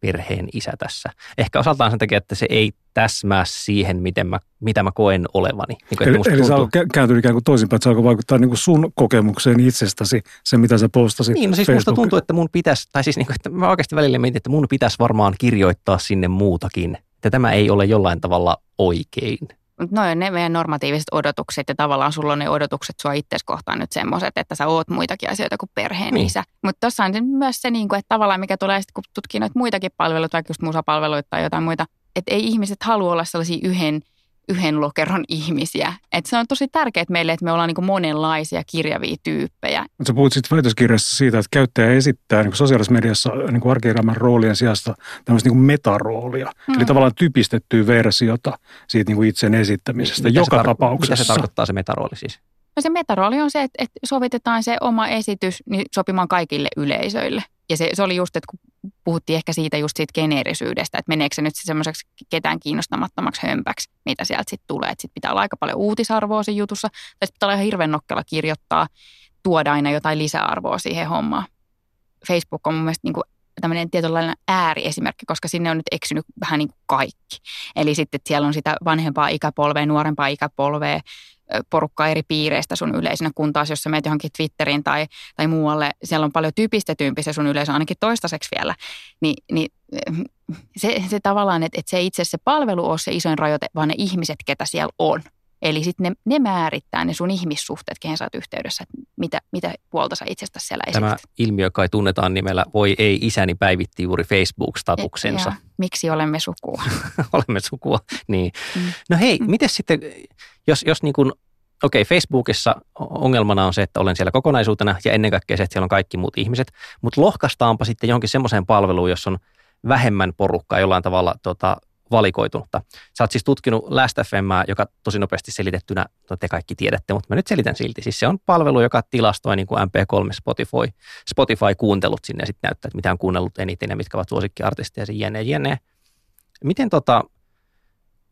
perheen isä tässä. Ehkä osaltaan sen takia, että se ei täsmää siihen, miten mä, mitä mä koen olevani. Niin kuin, eli eli tuntuu... se kääntyy ikään kuin toisinpäin, että se alkoi vaikuttaa niin kuin sun kokemukseen itsestäsi, se mitä sä postasit Niin, no siis musta tuntuu, että mun pitäisi, tai siis niin kuin, että mä oikeasti välillä mietin, että mun pitäisi varmaan kirjoittaa sinne muutakin. Että tämä ei ole jollain tavalla oikein. Mutta noin ne meidän normatiiviset odotukset ja tavallaan sulla on ne odotukset sua itse kohtaan nyt semmoiset, että sä oot muitakin asioita kuin perheen niin. isä. Mutta tuossa on myös se, kuin, että tavallaan mikä tulee sitten, kun tutkii noita muitakin palveluita, vaikka just musapalveluita tai jotain muita, että ei ihmiset halua olla sellaisia yhden yhden lokeron ihmisiä. Et se on tosi tärkeää meille, että me ollaan niin monenlaisia kirjavia tyyppejä. Sä puhut sitten väitöskirjassa siitä, että käyttäjä esittää niin sosiaalisessa mediassa niin arkielämän roolien sijasta tämmöistä niin metaroolia. Mm. Eli tavallaan typistettyä versiota siitä niin itsen esittämisestä mitä joka tar- tapauksessa. Mitä se tarkoittaa se metarooli siis? No se metarooli on se, että, että sovitetaan se oma esitys niin sopimaan kaikille yleisöille. Ja se, se oli just, että kun puhuttiin ehkä siitä just siitä geneerisyydestä, että meneekö se nyt semmoiseksi ketään kiinnostamattomaksi hömpäksi, mitä sieltä sitten tulee. Että sitten pitää olla aika paljon uutisarvoa siinä jutussa, tai pitää olla ihan hirveän kirjoittaa, tuoda aina jotain lisäarvoa siihen hommaan. Facebook on mun mielestä niin kuin tämmöinen tietynlainen ääriesimerkki, koska sinne on nyt eksynyt vähän niin kuin kaikki. Eli sitten siellä on sitä vanhempaa ikäpolvea, nuorempaa ikäpolvea, porukkaa eri piireistä sun yleisönä, kun taas jos sä menet johonkin Twitteriin tai, tai muualle, siellä on paljon typistetympi se sun yleisö, ainakin toistaiseksi vielä, niin, niin se, se tavallaan, että, että se itse se palvelu on se isoin rajoite, vaan ne ihmiset, ketä siellä on. Eli sitten ne, ne määrittää ne sun ihmissuhteet, kehen sä oot yhteydessä, että mitä, mitä puolta sä itsestä siellä esität. Tämä ilmiö kai tunnetaan nimellä Voi ei isäni päivitti juuri Facebook-statuksensa. Ja, miksi olemme sukua? olemme sukua, niin. Mm. No hei, mm. miten sitten, jos, jos niin kuin, okei, okay, Facebookissa ongelmana on se, että olen siellä kokonaisuutena ja ennen kaikkea se, että siellä on kaikki muut ihmiset, mutta lohkaistaanpa sitten johonkin semmoiseen palveluun, jossa on vähemmän porukkaa jollain tavalla tota, valikoitunutta. Sä oot siis tutkinut Last FM, joka tosi nopeasti selitettynä, no te kaikki tiedätte, mutta mä nyt selitän silti. Siis se on palvelu, joka tilastoi niin kuin MP3 Spotify, Spotify-kuuntelut sinne ja sitten näyttää, että mitä on kuunnellut eniten ja mitkä ovat suosikkiartisteja ja jne, jne. Miten tota,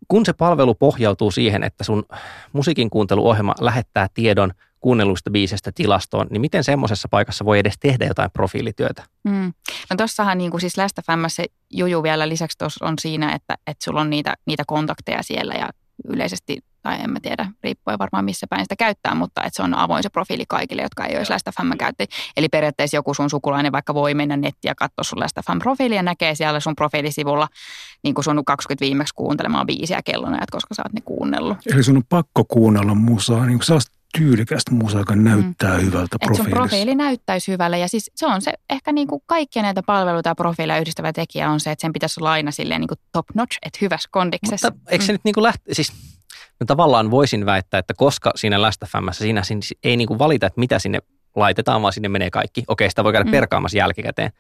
kun se palvelu pohjautuu siihen, että sun musiikin kuunteluohjelma lähettää tiedon kuunnelluista biisestä tilastoon, niin miten semmoisessa paikassa voi edes tehdä jotain profiilityötä? Mm. No tossahan niin kuin siis Last se juju vielä lisäksi on siinä, että, että sulla on niitä, niitä kontakteja siellä ja yleisesti, tai en mä tiedä, riippuen varmaan missä päin sitä käyttää, mutta että se on avoin se profiili kaikille, jotka ei olisi Last FM käytti. Eli periaatteessa joku sun sukulainen vaikka voi mennä nettiin ja katsoa sun Last FM profiili ja näkee siellä sun profiilisivulla niin kuin sun 20 viimeksi kuuntelemaan biisiä kellonajat, koska sä oot ne kuunnellut. Eli sun on pakko kuunnella musaa, niin kuin tyylikästä musaa, joka näyttää mm. hyvältä profiilissa. sun profiili näyttäisi hyvälle ja siis se on se ehkä niin kuin kaikkia näitä palveluita ja profiileja yhdistävä tekijä on se, että sen pitäisi olla aina silleen niin kuin top notch, että hyvässä kondiksessa. Mutta eikö se mm. nyt niin kuin lähte, siis no tavallaan voisin väittää, että koska siinä lästäfämmässä siinä, siinä ei niin kuin valita, että mitä sinne laitetaan, vaan sinne menee kaikki. Okei, sitä voi käydä mm. perkaamassa jälkikäteen.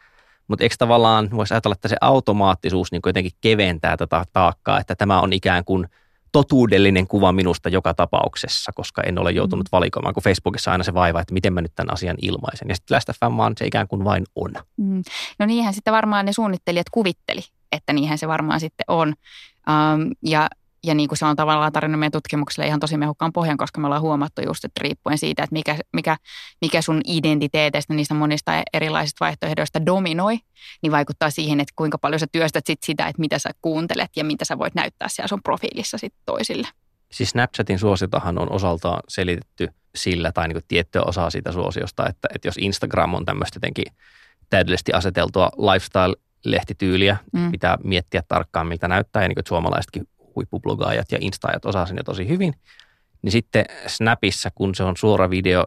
Mutta eikö tavallaan voisi ajatella, että se automaattisuus niin jotenkin keventää tätä taakkaa, että tämä on ikään kuin – totuudellinen kuva minusta joka tapauksessa, koska en ole joutunut mm. valikoimaan, kun Facebookissa aina se vaiva, että miten mä nyt tämän asian ilmaisen. Ja sitten Last FM vaan se ikään kuin vain on. Mm. No niinhän sitten varmaan ne suunnittelijat kuvitteli, että niinhän se varmaan sitten on. Um, ja ja niin kuin se on tavallaan tarina meidän tutkimukselle ihan tosi mehukkaan pohjan, koska me ollaan huomattu just, että riippuen siitä, että mikä, mikä, mikä sun identiteeteistä niistä monista erilaisista vaihtoehdoista dominoi, niin vaikuttaa siihen, että kuinka paljon sä työstät sit sitä, että mitä sä kuuntelet ja mitä sä voit näyttää siellä sun profiilissa sit toisille. Siis Snapchatin suositahan on osaltaan selitetty sillä, tai niin kuin tiettyä osaa siitä suosiosta, että, että jos Instagram on tämmöistä jotenkin täydellisesti aseteltua lifestyle lehtityyliä, mm. pitää miettiä tarkkaan, miltä näyttää, ja niin kuin, että suomalaisetkin huippublogaajat ja instaajat osaa sen jo tosi hyvin. Niin sitten Snapissa, kun se on suora video,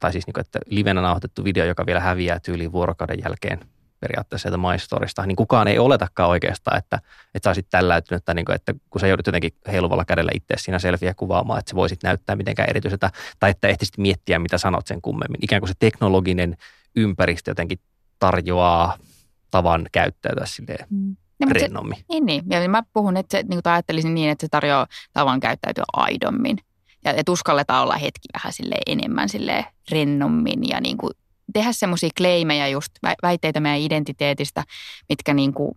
tai siis niin kuin, että livenä nauhoitettu video, joka vielä häviää tyyliin vuorokauden jälkeen periaatteessa sieltä maistorista, niin kukaan ei oletakaan oikeastaan, että, että sä olisit tälläytynyt, tai niin kuin, että kun sä joudut jotenkin heiluvalla kädellä itse siinä selviä kuvaamaan, että sä voisit näyttää mitenkään erityiseltä, tai että ehtisit miettiä, mitä sanot sen kummemmin. Ikään kuin se teknologinen ympäristö jotenkin tarjoaa tavan käyttäytyä silleen mm. Rennommin. Se, niin, niin. Ja mä puhun, että se, niin kuin ajattelisin niin, että se tarjoaa tavan käyttäytyä aidommin. Ja että uskalletaan olla hetki vähän sille enemmän sille rennommin ja niin kuin tehdä semmoisia claimeja just väitteitä meidän identiteetistä, mitkä niin kuin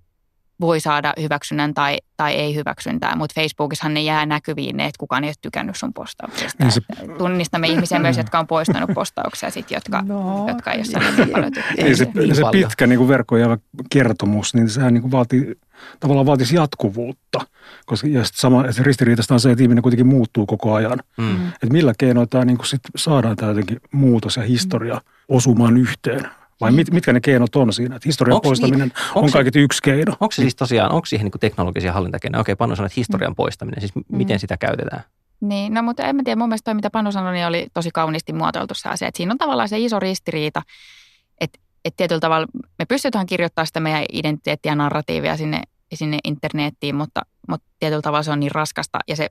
voi saada hyväksynnän tai, tai ei hyväksyntää, mutta Facebookissahan ne jää näkyviin ne, että kukaan ei ole tykännyt sun postauksesta. Niin se... Tunnistamme ihmisiä myös, jotka on poistanut postauksia, sit, jotka, no, jotka ei ole niin paljon niin se, niin se pitkä niin kuin verkkoja kertomus, niin sehän niin kuin vaatii, tavallaan vaatisi jatkuvuutta. Koska, ja sama, se ristiriitasta on se, että ihminen kuitenkin muuttuu koko ajan. Mm. Että millä keinoin tämä niin kuin sit saadaan tämä jotenkin muutos ja historia mm. osumaan yhteen. Vai mit, mitkä ne keinot on siinä? Että historian onks poistaminen niin, on kaiketi yksi keino. Onko se siis tosiaan, onko siihen niin teknologisia hallintakeinoja? Okei, Panu sanoi, että historian mm. poistaminen, siis mm. miten sitä käytetään? Niin, no mutta en mä tiedä, mun mielestä toi, mitä Panu sanoi, niin oli tosi kauniisti muotoiltu se asia. Että siinä on tavallaan se iso ristiriita, että, että tietyllä tavalla me pystytään kirjoittamaan sitä meidän identiteettiä ja narratiivia sinne, sinne internettiin, mutta, mutta tietyllä tavalla se on niin raskasta ja se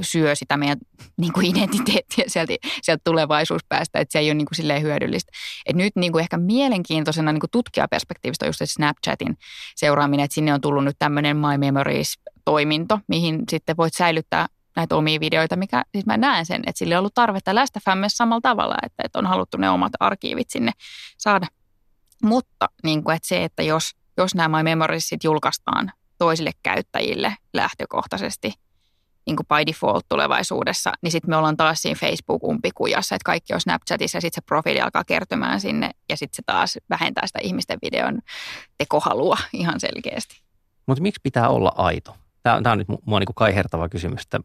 syö sitä meidän niin kuin identiteettiä sieltä, sieltä tulevaisuuspäästä, että se ei ole niin kuin silleen hyödyllistä. Et nyt niin kuin ehkä mielenkiintoisena niin kuin tutkijaperspektiivistä on just Snapchatin seuraaminen, että sinne on tullut nyt tämmöinen My Memories-toiminto, mihin sitten voit säilyttää näitä omia videoita, mikä siis mä näen sen, että sille on ollut tarvetta Lästäfämmessä samalla tavalla, että, että on haluttu ne omat arkiivit sinne saada. Mutta niin kuin, että se, että jos, jos nämä My Memories julkaistaan toisille käyttäjille lähtökohtaisesti – niin kuin by default tulevaisuudessa, niin sitten me ollaan taas siinä Facebook-umpikujassa, että kaikki on Snapchatissa ja sitten se profiili alkaa kertymään sinne ja sitten se taas vähentää sitä ihmisten videon tekohalua ihan selkeästi. Mutta miksi pitää olla aito? Tämä on, tämä on nyt mua niin kuin kaihertava kysymys, että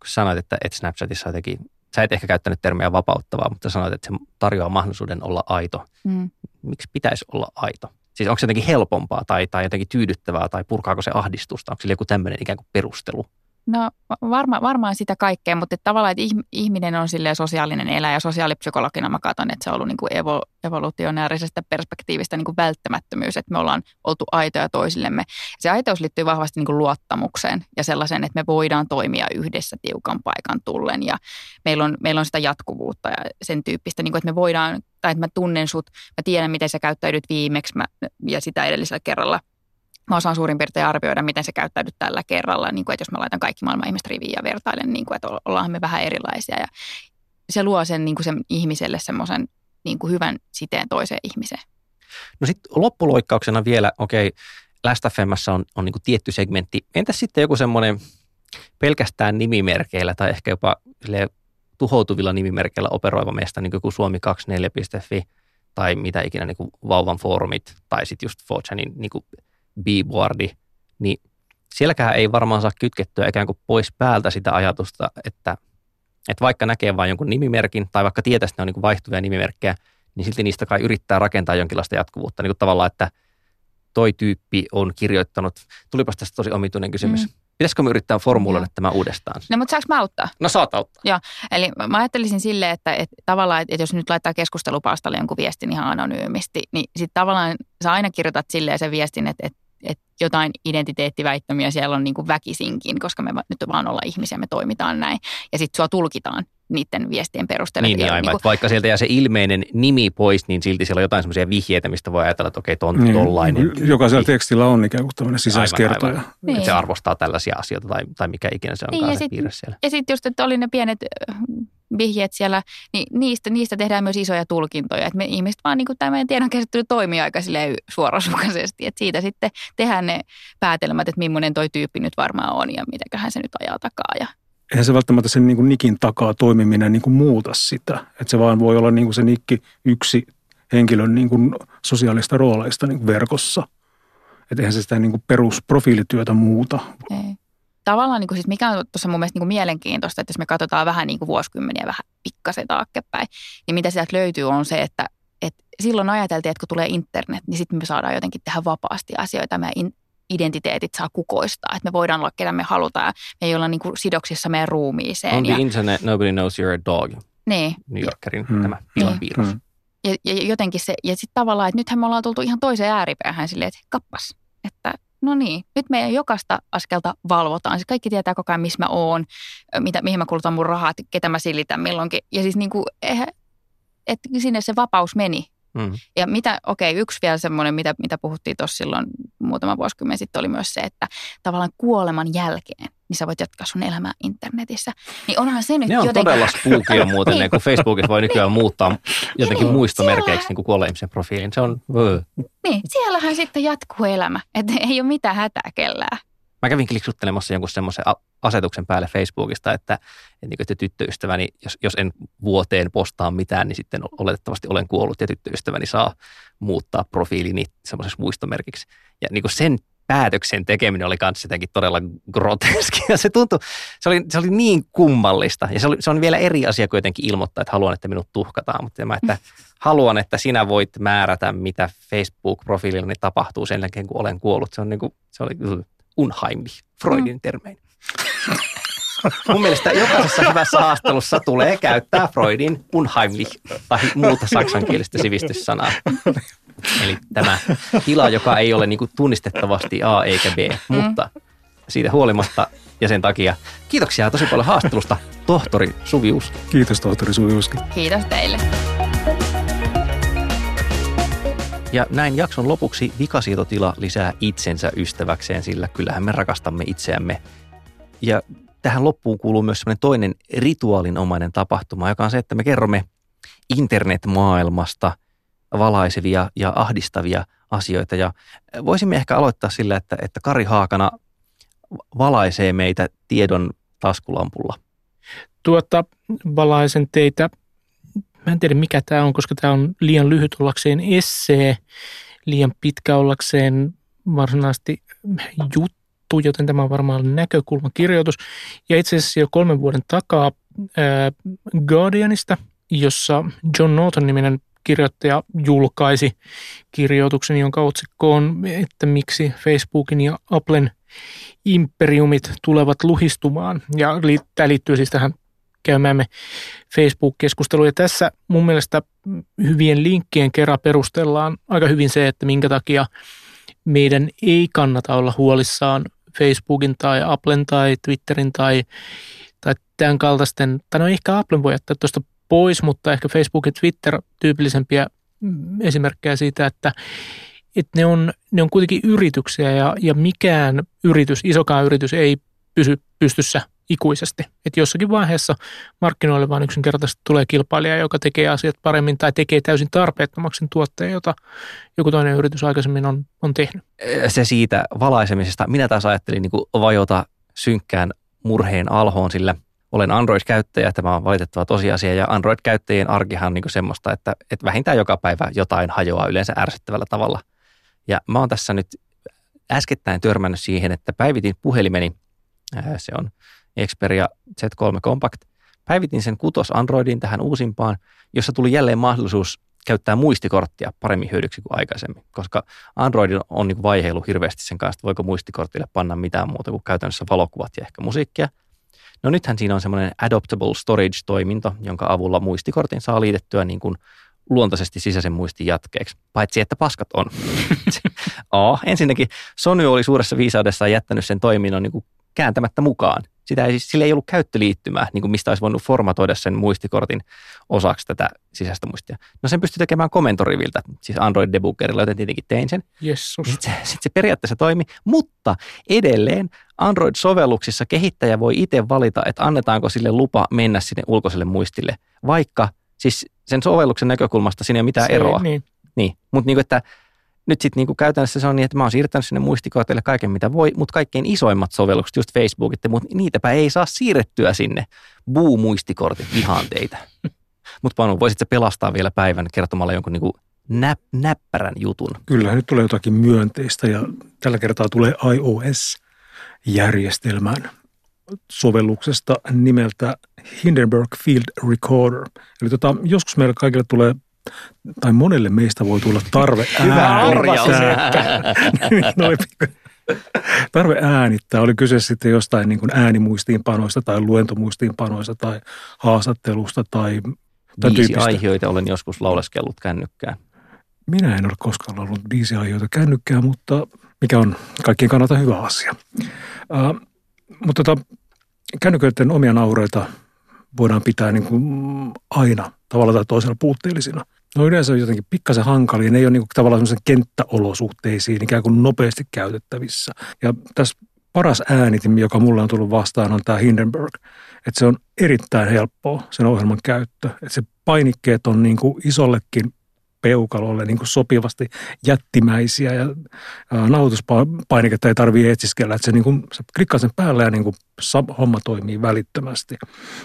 kun sanoit, että, että Snapchatissa jotenkin, sä et ehkä käyttänyt termiä vapauttavaa, mutta sanoit, että se tarjoaa mahdollisuuden olla aito. Mm. Miksi pitäisi olla aito? Siis onko se jotenkin helpompaa tai, tai jotenkin tyydyttävää tai purkaako se ahdistusta? Onko sillä joku tämmöinen ikään kuin perustelu? No varma, varmaan sitä kaikkea, mutta että tavallaan, että ihminen on sille sosiaalinen eläjä ja sosiaalipsykologina mä katson, että se on ollut niin kuin evo, evolutionäärisestä perspektiivistä niin kuin välttämättömyys, että me ollaan oltu aitoja toisillemme. Se aitous liittyy vahvasti niin kuin luottamukseen ja sellaiseen, että me voidaan toimia yhdessä tiukan paikan tullen ja meillä on, meillä on sitä jatkuvuutta ja sen tyyppistä, niin kuin, että me voidaan, tai että mä tunnen sut, mä tiedän miten sä käyttäydyt viimeksi mä, ja sitä edellisellä kerralla mä osaan suurin piirtein arvioida, miten se käyttäytyy tällä kerralla, niin kuin, että jos mä laitan kaikki maailman ihmiset riviin ja vertailen, niin kuin, että ollaan me vähän erilaisia. Ja se luo sen, niin kuin sen ihmiselle semmoisen niin kuin hyvän siteen toiseen ihmiseen. No sitten loppuloikkauksena vielä, okei, okay, Last on, on niin kuin tietty segmentti. Entäs sitten joku semmoinen pelkästään nimimerkeillä tai ehkä jopa tuhoutuvilla nimimerkeillä operoiva meistä, niin kuin joku suomi24.fi tai mitä ikinä niin kuin Vauvan foorumit tai sitten just 4 niin kuin b-boardi, niin sielläkään ei varmaan saa kytkettyä ikään kuin pois päältä sitä ajatusta, että, että vaikka näkee vain jonkun nimimerkin tai vaikka tietää, että ne on niin vaihtuvia nimimerkkejä, niin silti niistä kai yrittää rakentaa jonkinlaista jatkuvuutta. Niin kuin tavallaan, että toi tyyppi on kirjoittanut, tulipas tästä tosi omituinen kysymys. Mm. Pitäisikö me yrittää formuloida tämä uudestaan? No mutta saanko mä auttaa? No saat auttaa. Joo, eli mä ajattelisin silleen, että, että tavallaan, että jos nyt laittaa keskustelupalstalle jonkun viestin ihan anonyymisti, niin sitten tavallaan sä aina kirjoitat silleen sen viestin, että, että että jotain identiteettiväittämiä siellä on niin kuin väkisinkin, koska me nyt vaan olla ihmisiä, me toimitaan näin. Ja sitten sua tulkitaan niiden viestien perusteella. Niin, niin aivan. Niin kuin, vaikka sieltä jää se ilmeinen nimi pois, niin silti siellä on jotain semmoisia vihjeitä, mistä voi ajatella, että okei, ton, niin, tollainen. Jokaisella tekstillä on ikään kuin tämmöinen sisäiskertoja. Aivan, aivan. Niin. Että se arvostaa tällaisia asioita tai, tai mikä ikinä se on niin, se piirre siellä. Ja sitten just, että oli ne pienet vihjeet siellä, niin niistä, niistä tehdään myös isoja tulkintoja. Että me ihmiset vaan niin kuin tämä meidän tiedonkäsittely toimii aika suorasukaisesti. Että siitä sitten tehdään ne päätelmät, että millainen toi tyyppi nyt varmaan on ja mitäköhän se nyt ajaa takaa. Ja eihän se välttämättä sen niin kuin nikin takaa toimiminen niin kuin muuta sitä. Että se vaan voi olla niin kuin se nikki yksi henkilön niin kuin sosiaalista rooleista niin kuin verkossa. Että eihän se sitä niin kuin perusprofiilityötä muuta. Ei tavallaan, niin kuin siis mikä on tuossa mun mielestä niin kuin mielenkiintoista, että jos me katsotaan vähän niin kuin vuosikymmeniä vähän pikkasen taaksepäin, niin mitä sieltä löytyy on se, että, että silloin ajateltiin, että kun tulee internet, niin sitten me saadaan jotenkin tehdä vapaasti asioita. Meidän identiteetit saa kukoistaa, että me voidaan olla ketä me halutaan ja me ei olla niin kuin sidoksissa meidän ruumiiseen. On ja, the internet, nobody knows you're a dog. niin, New Yorkerin Hmm. tämä pilapiirros. Hmm. ja, ja jotenkin se, ja sitten tavallaan, että nythän me ollaan tultu ihan toiseen ääripäähän silleen, että kappas, että no niin, nyt meidän jokaista askelta valvotaan. Siis kaikki tietää koko ajan, missä mä oon, mitä, mihin mä kulutan mun rahat, ketä mä silitän milloinkin. Ja siis niin kuin, eihän, että sinne se vapaus meni. Mm. Ja mitä, okei, yksi vielä semmoinen, mitä, mitä puhuttiin tuossa silloin muutama vuosikymmen sitten, oli myös se, että tavallaan kuoleman jälkeen, niin sä voit jatkaa sun elämää internetissä. Niin onhan se nyt Ne on jotenkin... todella spookia muuten, ne, kun Facebookissa voi nykyään muuttaa jotenkin niin, muistomerkeiksi siellä- niin kuin kuolleen ihmisen profiilin. Se on. Niin, siellähän sitten jatkuu elämä, että ei ole mitään hätää kellään. Mä kävin kliksuttelemassa jonkun semmoisen asetuksen päälle Facebookista, että, että, niin kuin, että tyttöystäväni, jos, jos en vuoteen postaa mitään, niin sitten oletettavasti olen kuollut ja tyttöystäväni saa muuttaa profiilini semmoisessa muistomerkiksi. Ja niin kuin sen päätöksen tekeminen oli kanssa jotenkin todella groteski. Ja se tuntui, se oli, se oli niin kummallista. Ja se, oli, se on vielä eri asia kuin jotenkin ilmoittaa, että haluan, että minut tuhkataan. Mutta mä, että haluan, että sinä voit määrätä, mitä Facebook-profiilillani tapahtuu sen jälkeen, kun olen kuollut. Se, on niin kuin, se oli unheimlich, Freudin mm. termein. Mun mielestä jokaisessa hyvässä haastattelussa tulee käyttää Freudin unheimlich tai muuta saksankielistä sivistyssanaa. Eli tämä tila, joka ei ole niin kuin tunnistettavasti A eikä B, mutta siitä huolimatta ja sen takia kiitoksia tosi paljon haastattelusta, tohtori Suvi Uski. Kiitos tohtori Sujuski. Kiitos teille. Ja näin jakson lopuksi vikasietotila lisää itsensä ystäväkseen, sillä kyllähän me rakastamme itseämme. Ja tähän loppuun kuuluu myös sellainen toinen rituaalinomainen tapahtuma, joka on se, että me kerromme internetmaailmasta valaisevia ja ahdistavia asioita. Ja voisimme ehkä aloittaa sillä, että, että Kari Haakana valaisee meitä tiedon taskulampulla. Tuota, valaisen teitä, mä en tiedä mikä tämä on, koska tämä on liian lyhyt ollakseen essee, liian pitkä ollakseen varsinaisesti juttu, joten tämä on varmaan näkökulmakirjoitus. Ja itse asiassa jo kolmen vuoden takaa ää, Guardianista, jossa John Norton-niminen kirjoittaja julkaisi kirjoituksen, jonka otsikko on, että miksi Facebookin ja Applen imperiumit tulevat luhistumaan. Ja tämä liittyy siis tähän käymäämme Facebook-keskusteluun. Ja tässä mun mielestä hyvien linkkien kerran perustellaan aika hyvin se, että minkä takia meidän ei kannata olla huolissaan Facebookin tai Applen tai Twitterin tai, tai tämän kaltaisten, tai no ehkä Applen voi jättää tuosta pois, mutta ehkä Facebook ja Twitter tyypillisempiä esimerkkejä siitä, että, että ne, on, ne on kuitenkin yrityksiä ja, ja mikään yritys, isokaan yritys ei pysy pystyssä ikuisesti. Että jossakin vaiheessa markkinoille vaan yksinkertaisesti tulee kilpailija, joka tekee asiat paremmin tai tekee täysin tarpeettomaksi tuotteen, jota joku toinen yritys aikaisemmin on, on tehnyt. Se siitä valaisemisesta. Minä taas ajattelin niin vajota synkkään murheen alhoon, sillä olen Android-käyttäjä, tämä on valitettava tosiasia, ja Android-käyttäjien arkihan on niin semmoista, että, että vähintään joka päivä jotain hajoaa yleensä ärsyttävällä tavalla. Ja mä oon tässä nyt äskettäin törmännyt siihen, että päivitin puhelimeni, se on Xperia Z3 Compact, päivitin sen kutos Androidin tähän uusimpaan, jossa tuli jälleen mahdollisuus käyttää muistikorttia paremmin hyödyksi kuin aikaisemmin, koska Android on niin vaiheilu hirveästi sen kanssa, että voiko muistikortille panna mitään muuta kuin käytännössä valokuvat ja ehkä musiikkia. No nythän siinä on semmoinen adoptable storage-toiminto, jonka avulla muistikortin saa liitettyä niin kuin luontaisesti sisäisen muistin jatkeeksi, paitsi että paskat on. A, ensinnäkin Sony oli suuressa viisaudessaan jättänyt sen toiminnon niin kuin kääntämättä mukaan. Sitä ei, sillä ei ollut käyttöliittymää, niin kuin mistä olisi voinut formatoida sen muistikortin osaksi tätä sisäistä muistia. No sen pystyi tekemään komentoriviltä, siis Android debuggerilla, joten tietenkin tein sen. Jessus. Sitten se, sit se periaatteessa toimi, mutta edelleen Android-sovelluksissa kehittäjä voi itse valita, että annetaanko sille lupa mennä sinne ulkoiselle muistille, vaikka siis sen sovelluksen näkökulmasta siinä ei ole mitään Se- eroa. Niin. Niin, mutta niinku, että nyt sitten niinku käytännössä se on niin, että mä oon siirtänyt sinne muistikortille kaiken mitä voi, mutta kaikkein isoimmat sovellukset, just Facebookit, mutta niitäpä ei saa siirrettyä sinne. Buu-muistikortit, vihaan teitä. mutta Panu, voisit sä pelastaa vielä päivän kertomalla jonkun niinku näp, näppärän jutun? Kyllä, nyt tulee jotakin myönteistä ja tällä kertaa tulee iOS-järjestelmän sovelluksesta nimeltä Hindenburg Field Recorder. Eli tota, joskus meillä kaikille tulee, tai monelle meistä voi tulla tarve Hyvä äänittää- tarve äänittää. Oli kyse sitten jostain niin kuin äänimuistiinpanoista tai luentomuistiinpanoista tai haastattelusta tai, aiheita olen joskus lauleskellut kännykkään. Minä en ole koskaan ollut viisi aiheita kännykkää, mutta mikä on kaikkien kannalta hyvä asia. Uh, mutta tota, kännyköiden omia naureita voidaan pitää niin kuin aina tavalla tai toisella puutteellisina. No yleensä on jotenkin pikkasen hankalia, ne ei ole niin kuin tavallaan semmoisen kenttäolosuhteisiin ikään kuin nopeasti käytettävissä. Ja tässä paras äänitin, joka mulle on tullut vastaan, on tämä Hindenburg. Että se on erittäin helppoa sen ohjelman käyttö. Että se painikkeet on niin kuin isollekin peukalolle niin kuin sopivasti jättimäisiä ja nauhoituspainiketta ei tarvitse etsiskellä, että se, niin kuin, se klikkaa sen päälle ja niin kuin homma toimii välittömästi.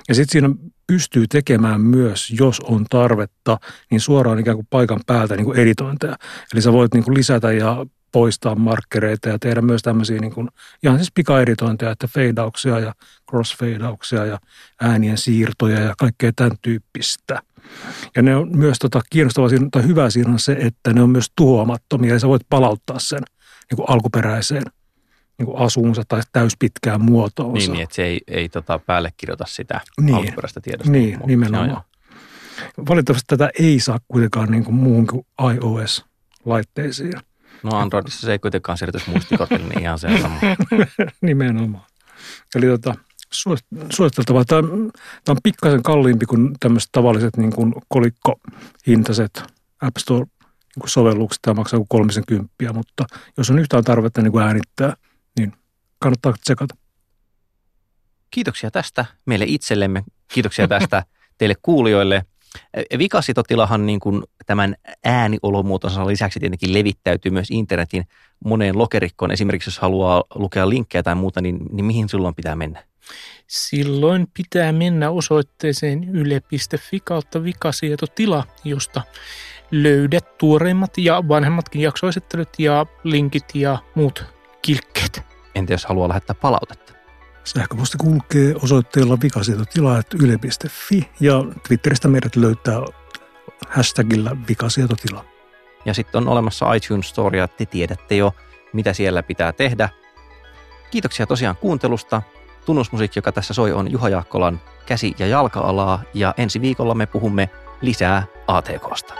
Ja sitten siinä pystyy tekemään myös, jos on tarvetta, niin suoraan ikään kuin paikan päältä niin kuin editointeja. Eli sä voit niin kuin lisätä ja poistaa markkereita ja tehdä myös tämmöisiä niin kuin, ihan siis pikaeditointeja, että fadeauksia ja crossfadeauksia ja äänien siirtoja ja kaikkea tämän tyyppistä – ja ne on myös tota, kiinnostavaa siinä, tai hyvää siinä on se, että ne on myös tuhoamattomia ja sä voit palauttaa sen niin kuin alkuperäiseen niin kuin asuunsa tai täyspitkään muotoonsa. Niin, niin että se ei, ei tota päälle kirjoita sitä niin, alkuperäistä tiedosta. Niin, nimenomaan. Joo, joo. Valitettavasti tätä ei saa kuitenkaan niin kuin muuhun kuin iOS-laitteisiin. No Androidissa se ei kuitenkaan siirrytys muistikortille, niin ihan se on sama. Nimenomaan. Eli tota, suositeltavaa. Tämä, tämä on pikkasen kalliimpi kuin tämmöiset tavalliset niin kuin kolikkohintaiset App Store-sovellukset. Tämä maksaa kuin 30, mutta jos on yhtään tarvetta niin kuin äänittää, niin kannattaa tsekata. Kiitoksia tästä meille itsellemme. Kiitoksia tästä teille kuulijoille. Vikasitotilahan niin kuin tämän ääniolomuotonsa lisäksi tietenkin levittäytyy myös internetin moneen lokerikkoon. Esimerkiksi jos haluaa lukea linkkejä tai muuta, niin, niin mihin silloin pitää mennä? Silloin pitää mennä osoitteeseen yle.fi kautta vikasietotila, josta löydät tuoreimmat ja vanhemmatkin jaksoesittelut ja linkit ja muut kilkkeet. Entä jos haluaa lähettää palautetta? Sähköposti kulkee osoitteella vikasietotila.yle.fi ja Twitteristä meidät löytää hashtagillä vikasietotila. Ja sitten on olemassa iTunes Store ja te tiedätte jo, mitä siellä pitää tehdä. Kiitoksia tosiaan kuuntelusta. Tunnusmusiikki, joka tässä soi, on Juha Jaakkolan käsi- ja jalka-alaa ja ensi viikolla me puhumme lisää ATKsta.